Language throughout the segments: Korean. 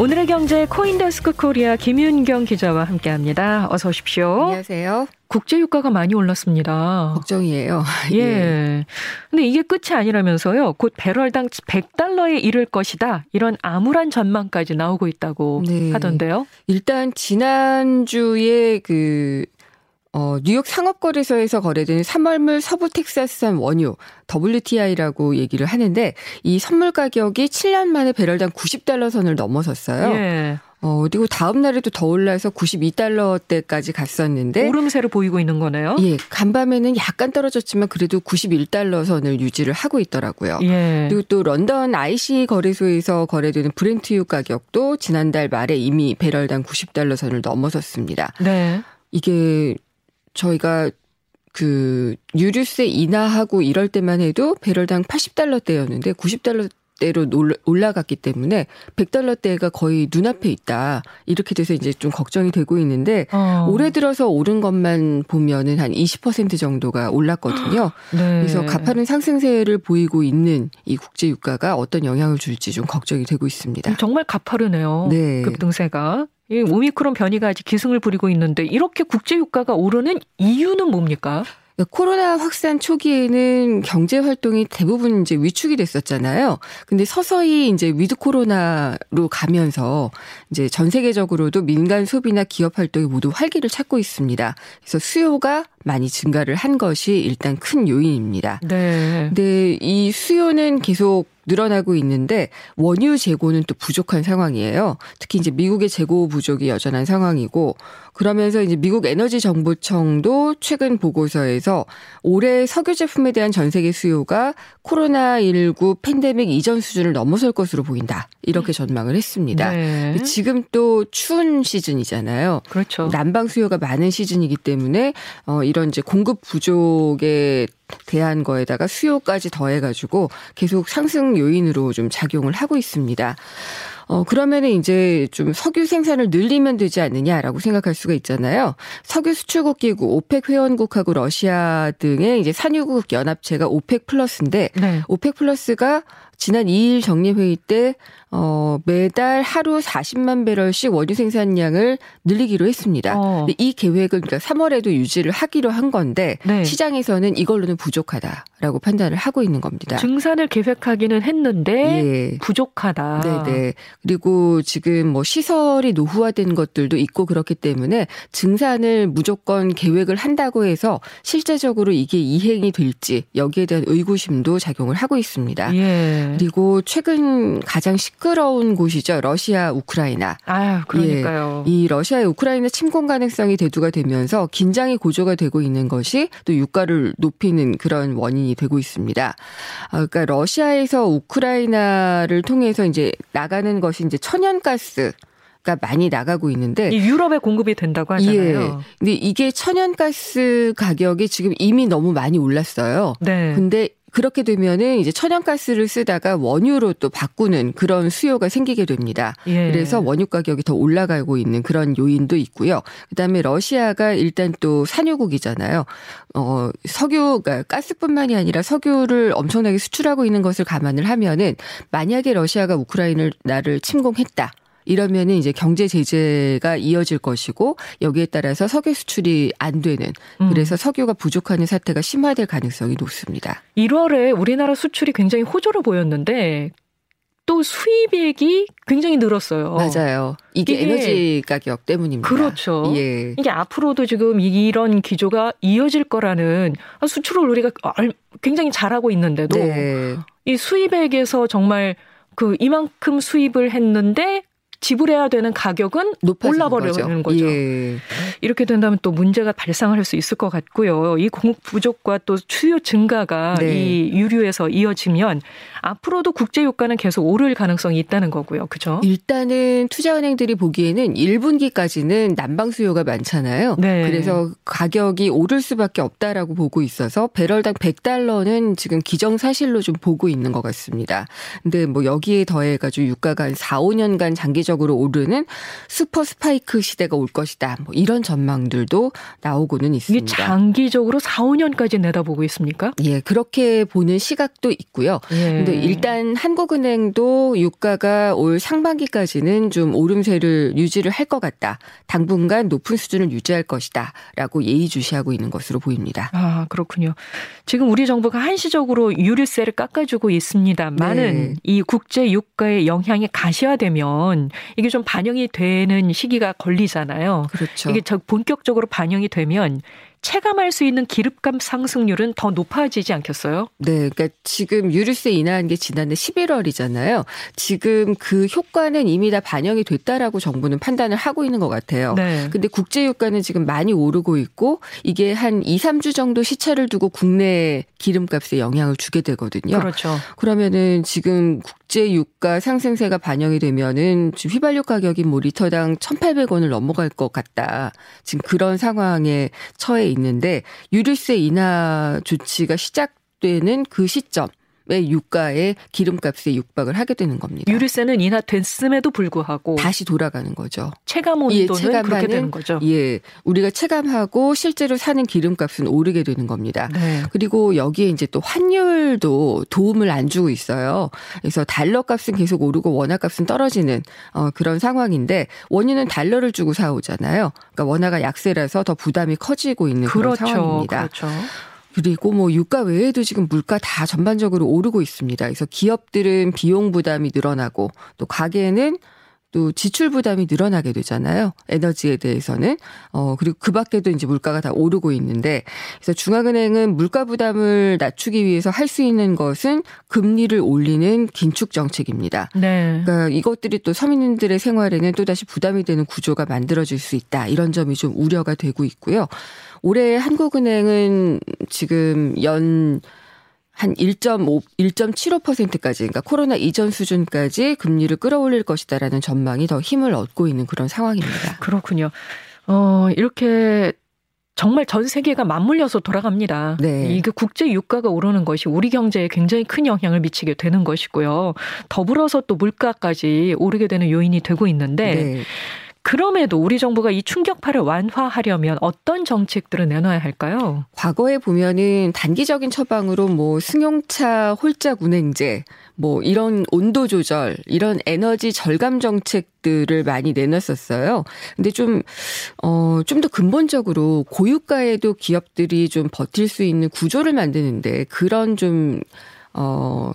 오늘의 경제 코인데스크 코리아 김윤경 기자와 함께합니다. 어서 오십시오. 안녕하세요. 국제 유가가 많이 올랐습니다. 걱정이에요. 예. 예. 근데 이게 끝이 아니라면서요. 곧 배럴당 100달러에 이를 것이다. 이런 암울한 전망까지 나오고 있다고 네. 하던데요. 일단 지난주에 그 어, 뉴욕 상업거래소에서 거래되는 3월물 서부 텍사스산 원유 WTI라고 얘기를 하는데 이 선물 가격이 7년 만에 배럴당 90달러 선을 넘어섰어요. 예. 어, 그리고 다음 날에도 더 올라서 92달러대까지 갔었는데 오름세를 보이고 있는 거네요. 예, 간밤에는 약간 떨어졌지만 그래도 91달러 선을 유지를 하고 있더라고요. 예. 그리고 또 런던 IC 거래소에서 거래되는 브렌트유 가격도 지난달 말에 이미 배럴당 90달러 선을 넘어섰습니다. 네. 이게 저희가 그 유류세 인하하고 이럴 때만 해도 배럴당 80달러대였는데 90달러 대로 올라갔기 때문에 100달러대가 거의 눈앞에 있다. 이렇게 돼서 이제 좀 걱정이 되고 있는데 어. 올해 들어서 오른 것만 보면은 한 20% 정도가 올랐거든요. 네. 그래서 가파른 상승세를 보이고 있는 이 국제 유가가 어떤 영향을 줄지 좀 걱정이 되고 있습니다. 정말 가파르네요. 네. 급등세가. 이 오미크론 변이가 아직 기승을 부리고 있는데 이렇게 국제 유가가 오르는 이유는 뭡니까? 코로나 확산 초기에는 경제 활동이 대부분 이제 위축이 됐었잖아요. 근데 서서히 이제 with 코로나로 가면서 이제 전 세계적으로도 민간 소비나 기업 활동이 모두 활기를 찾고 있습니다. 그래서 수요가 많이 증가를 한 것이 일단 큰 요인입니다. 네. 근데 이 수요는 계속 늘어나고 있는데 원유 재고는 또 부족한 상황이에요. 특히 이제 미국의 재고 부족이 여전한 상황이고 그러면서 이제 미국 에너지 정보청도 최근 보고서에서 올해 석유 제품에 대한 전 세계 수요가 코로나19 팬데믹 이전 수준을 넘어설 것으로 보인다. 이렇게 전망을 했습니다. 네. 지금 또 추운 시즌이잖아요. 그렇죠. 난방 수요가 많은 시즌이기 때문에 어 이런 이제 공급 부족에 대한 거에다가 수요까지 더해가지고 계속 상승 요인으로 좀 작용을 하고 있습니다. 어, 그러면은 이제 좀 석유 생산을 늘리면 되지 않느냐라고 생각할 수가 있잖아요. 석유 수출국 기구 OPEC 회원국하고 러시아 등의 이제 산유국 연합체가 OPEC 플러스인데 네. OPEC 플러스가 지난 2일 정례회의 때 어, 매달 하루 40만 배럴씩 원유 생산량을 늘리기로 했습니다. 어. 이 계획을 그러니까 3월에도 유지를 하기로 한 건데 네. 시장에서는 이걸로는 부족하다라고 판단을 하고 있는 겁니다. 증산을 계획하기는 했는데 예. 부족하다. 네네. 그리고 지금 뭐 시설이 노후화된 것들도 있고 그렇기 때문에 증산을 무조건 계획을 한다고 해서 실제적으로 이게 이행이 될지 여기에 대한 의구심도 작용을 하고 있습니다. 예. 그리고 최근 가장 시끄 시끄러운 곳이죠. 러시아, 우크라이나. 아, 그러니까요. 예, 이 러시아의 우크라이나 침공 가능성이 대두가 되면서 긴장이 고조가 되고 있는 것이 또 유가를 높이는 그런 원인이 되고 있습니다. 아, 그러니까 러시아에서 우크라이나를 통해서 이제 나가는 것이 이제 천연가스 가 많이 나가고 있는데 유럽에 공급이 된다고 하잖아요. 예. 근데 이게 천연가스 가격이 지금 이미 너무 많이 올랐어요. 네. 근데 그렇게 되면은 이제 천연가스를 쓰다가 원유로 또 바꾸는 그런 수요가 생기게 됩니다. 예. 그래서 원유 가격이 더 올라가고 있는 그런 요인도 있고요. 그다음에 러시아가 일단 또 산유국이잖아요. 어, 석유, 가 가스뿐만이 아니라 석유를 엄청나게 수출하고 있는 것을 감안을 하면은 만약에 러시아가 우크라이나를 침공했다. 이러면은 이제 경제 제재가 이어질 것이고 여기에 따라서 석유 수출이 안 되는 음. 그래서 석유가 부족하는 사태가 심화될 가능성이 높습니다. 1월에 우리나라 수출이 굉장히 호조로 보였는데 또 수입액이 굉장히 늘었어요. 맞아요. 이게, 이게, 에너지 가격 때문입니다. 그렇죠. 예. 이게 앞으로도 지금 이런 기조가 이어질 거라는 수출을 우리가 굉장히 잘하고 있는데도 네. 이 수입액에서 정말 그 이만큼 수입을 했는데 지불해야 되는 가격은 올라버리는 거죠. 거죠. 예. 이렇게 된다면 또 문제가 발생할 수 있을 것 같고요. 이 공급 부족과 또 수요 증가가 네. 이 유류에서 이어지면 앞으로도 국제 유가는 계속 오를 가능성이 있다는 거고요. 그죠? 일단은 투자은행들이 보기에는 1분기까지는 난방 수요가 많잖아요. 네. 그래서 가격이 오를 수밖에 없다라고 보고 있어서 배럴당 100달러는 지금 기정사실로 좀 보고 있는 것 같습니다. 근데 뭐 여기에 더해 가지고 유가가 한 4, 5년간 장기적 전격적으로 오르는 슈퍼 스파이크 시대가 올 것이다. 뭐 이런 전망들도 나오고는 있습니다. 이게 장기적으로 4, 5년까지 내다보고 있습니까? 예, 그렇게 보는 시각도 있고요. 예. 근데 일단 한국은행도 유가가 올 상반기까지는 좀 오름세를 유지를 할 것 같다. 당분간 높은 수준을 유지할 것이다라고 예의주시하고 있는 것으로 보입니다. 아, 그렇군요. 지금 우리 정부가 한시적으로 유류세를 깎아주고 있습니다만은 네. 이 국제 유가의 영향이 가시화되면 이게 좀 반영이 되는 시기가 걸리잖아요. 그렇죠. 이게 본격적으로 반영이 되면 체감할 수 있는 기름값 상승률은 더 높아지지 않겠어요? 네, 그러니까 지금 유류세 인하한 게 지난해 11월이잖아요. 지금 그 효과는 이미 다 반영이 됐다라고 정부는 판단을 하고 있는 것 같아요. 네. 근데 국제 유가는 지금 많이 오르고 있고 이게 한 2, 3주 정도 시차를 두고 국내 기름값에 영향을 주게 되거든요. 그렇죠. 그러면은 지금 국제 유가 상승세가 반영이 되면은 지금 휘발유 가격이 뭐 리터당 1,800원을 넘어갈 것 같다. 지금 그런 상황에 처해 있는데 유류세 인하 조치가 시작되는 그 시점 의 유가에 기름값에 육박을 하게 되는 겁니다. 유류세는 인하됐음에도 불구하고 다시 돌아가는 거죠. 체감 온도는 예, 그렇게 되는 거죠. 예, 우리가 체감하고 실제로 사는 기름값은 오르게 되는 겁니다. 네. 그리고 여기에 이제 또 환율도 도움을 안 주고 있어요. 그래서 달러 값은 계속 오르고 원화 값은 떨어지는 어, 그런 상황인데 원유는 달러를 주고 사오잖아요. 그러니까 원화가 약세라서 더 부담이 커지고 있는 그렇죠. 그런 상황입니다. 그렇죠. 그리고 뭐 유가 외에도 지금 물가 다 전반적으로 오르고 있습니다. 그래서 기업들은 비용 부담이 늘어나고 또 가게는 또 지출 부담이 늘어나게 되잖아요. 에너지에 대해서는. 어, 그리고 그 밖에도 이제 물가가 다 오르고 있는데, 그래서 중앙은행은 물가 부담을 낮추기 위해서 할 수 있는 것은 금리를 올리는 긴축 정책입니다. 네. 그러니까 이것들이 또 서민들의 생활에는 또 다시 부담이 되는 구조가 만들어질 수 있다. 이런 점이 좀 우려가 되고 있고요. 올해 한국은행은 지금 연 한 1.5, 1.75%까지, 그러니까 코로나 이전 수준까지 금리를 끌어올릴 것이다라는 전망이 더 힘을 얻고 있는 그런 상황입니다. 그렇군요. 어, 이렇게 정말 전 세계가 맞물려서 돌아갑니다. 네. 이게 국제 유가가 오르는 것이 우리 경제에 굉장히 큰 영향을 미치게 되는 것이고요. 더불어서 또 물가까지 오르게 되는 요인이 되고 있는데 네. 그럼에도 우리 정부가 이 충격파를 완화하려면 어떤 정책들을 내놔야 할까요? 과거에 보면은 단기적인 처방으로 뭐 승용차 홀짝 운행제, 뭐 이런 온도 조절, 이런 에너지 절감 정책들을 많이 내놨었어요. 근데 좀, 어, 좀 더 근본적으로 고유가에도 기업들이 좀 버틸 수 있는 구조를 만드는데 그런 좀, 어,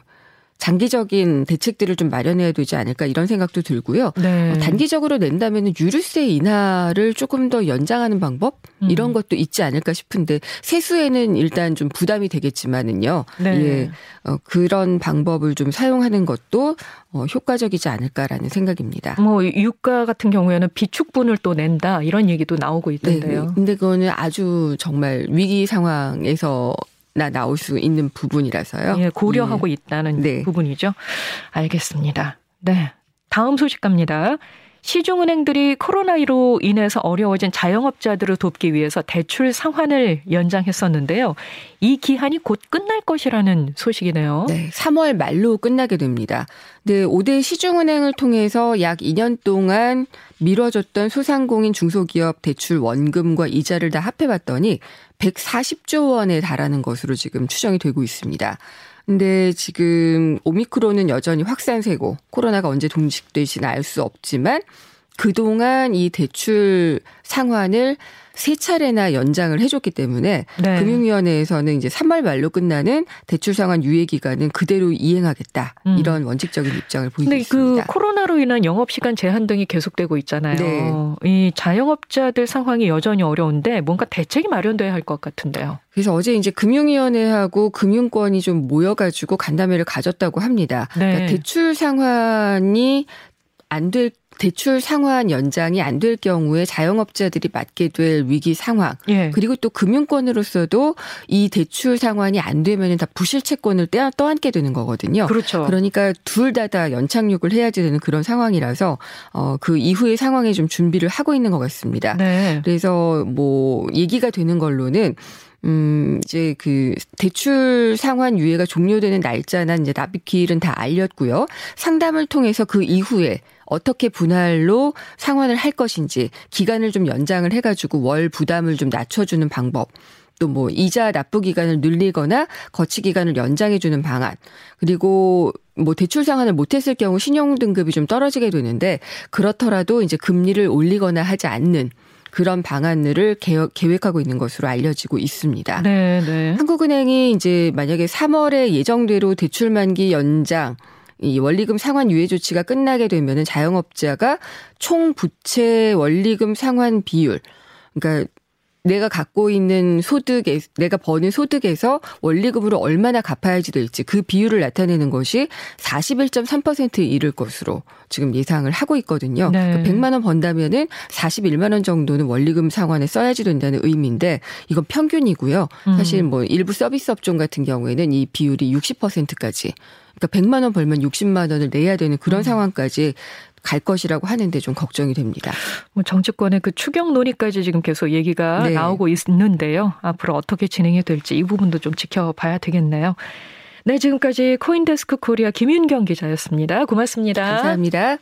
장기적인 대책들을 좀 마련해야 되지 않을까 이런 생각도 들고요. 네. 어, 단기적으로 낸다면 유류세 인하를 조금 더 연장하는 방법 음. 이런 것도 있지 않을까 싶은데 세수에는 일단 좀 부담이 되겠지만은요. 네. 예. 어, 그런 방법을 좀 사용하는 것도 어, 효과적이지 않을까라는 생각입니다. 뭐 유가 같은 경우에는 비축분을 또 낸다 이런 얘기도 나오고 있던데요. 네, 근데 그거는 아주 정말 위기 상황에서 나 나올 수 있는 부분이라서요. 예, 고려하고 예. 있다는 네. 부분이죠. 알겠습니다. 네. 다음 소식 갑니다. 시중은행들이 코로나1로 인해서 어려워진 자영업자들을 돕기 위해서 대출 상환을 연장했었는데요. 이 기한이 곧 끝날 것이라는 소식이네요. 네, 3월 말로 끝나게 됩니다. 네, 5대 시중은행을 통해서 약 2년 동안 미뤄졌던 소상공인 중소기업 대출 원금과 이자를 다 합해봤더니 140조 원에 달하는 것으로 지금 추정이 되고 있습니다. 근데 지금 오미크론은 여전히 확산세고 코로나가 언제 종식될지는 알 수 없지만 그동안 이 대출 상환을 세 차례나 연장을 해줬기 때문에 네. 금융위원회에서는 이제 3월 말로 끝나는 대출 상환 유예 기간은 그대로 이행하겠다 음. 이런 원칙적인 입장을 보이고 그 있습니다. 그 코로나로 인한 영업 시간 제한 등이 계속되고 있잖아요. 네. 이 자영업자들 상황이 여전히 어려운데 뭔가 대책이 마련돼야 할 것 같은데요. 그래서 어제 이제 금융위원회하고 금융권이 좀 모여가지고 간담회를 가졌다고 합니다. 네. 그러니까 대출 상환이 안될 대출 상환 연장이 안 될 경우에 자영업자들이 맞게 될 위기 상황 예. 그리고 또 금융권으로서도 이 대출 상환이 안 되면 다 부실 채권을 떼어 떠안게 되는 거거든요. 그렇죠. 그러니까 둘 다 다 연착륙을 해야지 되는 그런 상황이라서 어, 그 이후의 상황에 좀 준비를 하고 있는 것 같습니다. 네. 그래서 뭐 얘기가 되는 걸로는 음, 이제 그 대출 상환 유예가 종료되는 날짜나 이제 납입 기일은 다 알렸고요. 상담을 통해서 그 이후에 어떻게 분할로 상환을 할 것인지 기간을 좀 연장을 해가지고 월 부담을 좀 낮춰주는 방법. 또 뭐 이자 납부 기간을 늘리거나 거치 기간을 연장해 주는 방안. 그리고 뭐 대출 상환을 못했을 경우 신용 등급이 좀 떨어지게 되는데 그렇더라도 이제 금리를 올리거나 하지 않는 그런 방안들을 계획하고 있는 것으로 알려지고 있습니다. 네, 네. 한국은행이 이제 만약에 3월에 예정대로 대출 만기 연장 이 원리금 상환 유예 조치가 끝나게 되면은 자영업자가 총 부채 원리금 상환 비율 그러니까 내가 갖고 있는 소득에 내가 버는 소득에서 원리금으로 얼마나 갚아야지 될지 그 비율을 나타내는 것이 41.3%에 이를 것으로 지금 예상을 하고 있거든요. 네. 그러니까 100만 원 번다면은 41만 원 정도는 원리금 상환에 써야지 된다는 의미인데 이건 평균이고요. 음. 사실 뭐 일부 서비스 업종 같은 경우에는 이 비율이 60%까지 그러니까 100만 원 벌면 60만 원을 내야 되는 그런 음. 상황까지 갈 것이라고 하는데 좀 걱정이 됩니다. 뭐 정치권의 그 추경 논의까지 지금 계속 얘기가 네. 나오고 있는데요. 앞으로 어떻게 진행이 될지 이 부분도 좀 지켜봐야 되겠네요. 네, 지금까지 코인데스크 코리아 김윤경 기자였습니다. 고맙습니다. 감사합니다.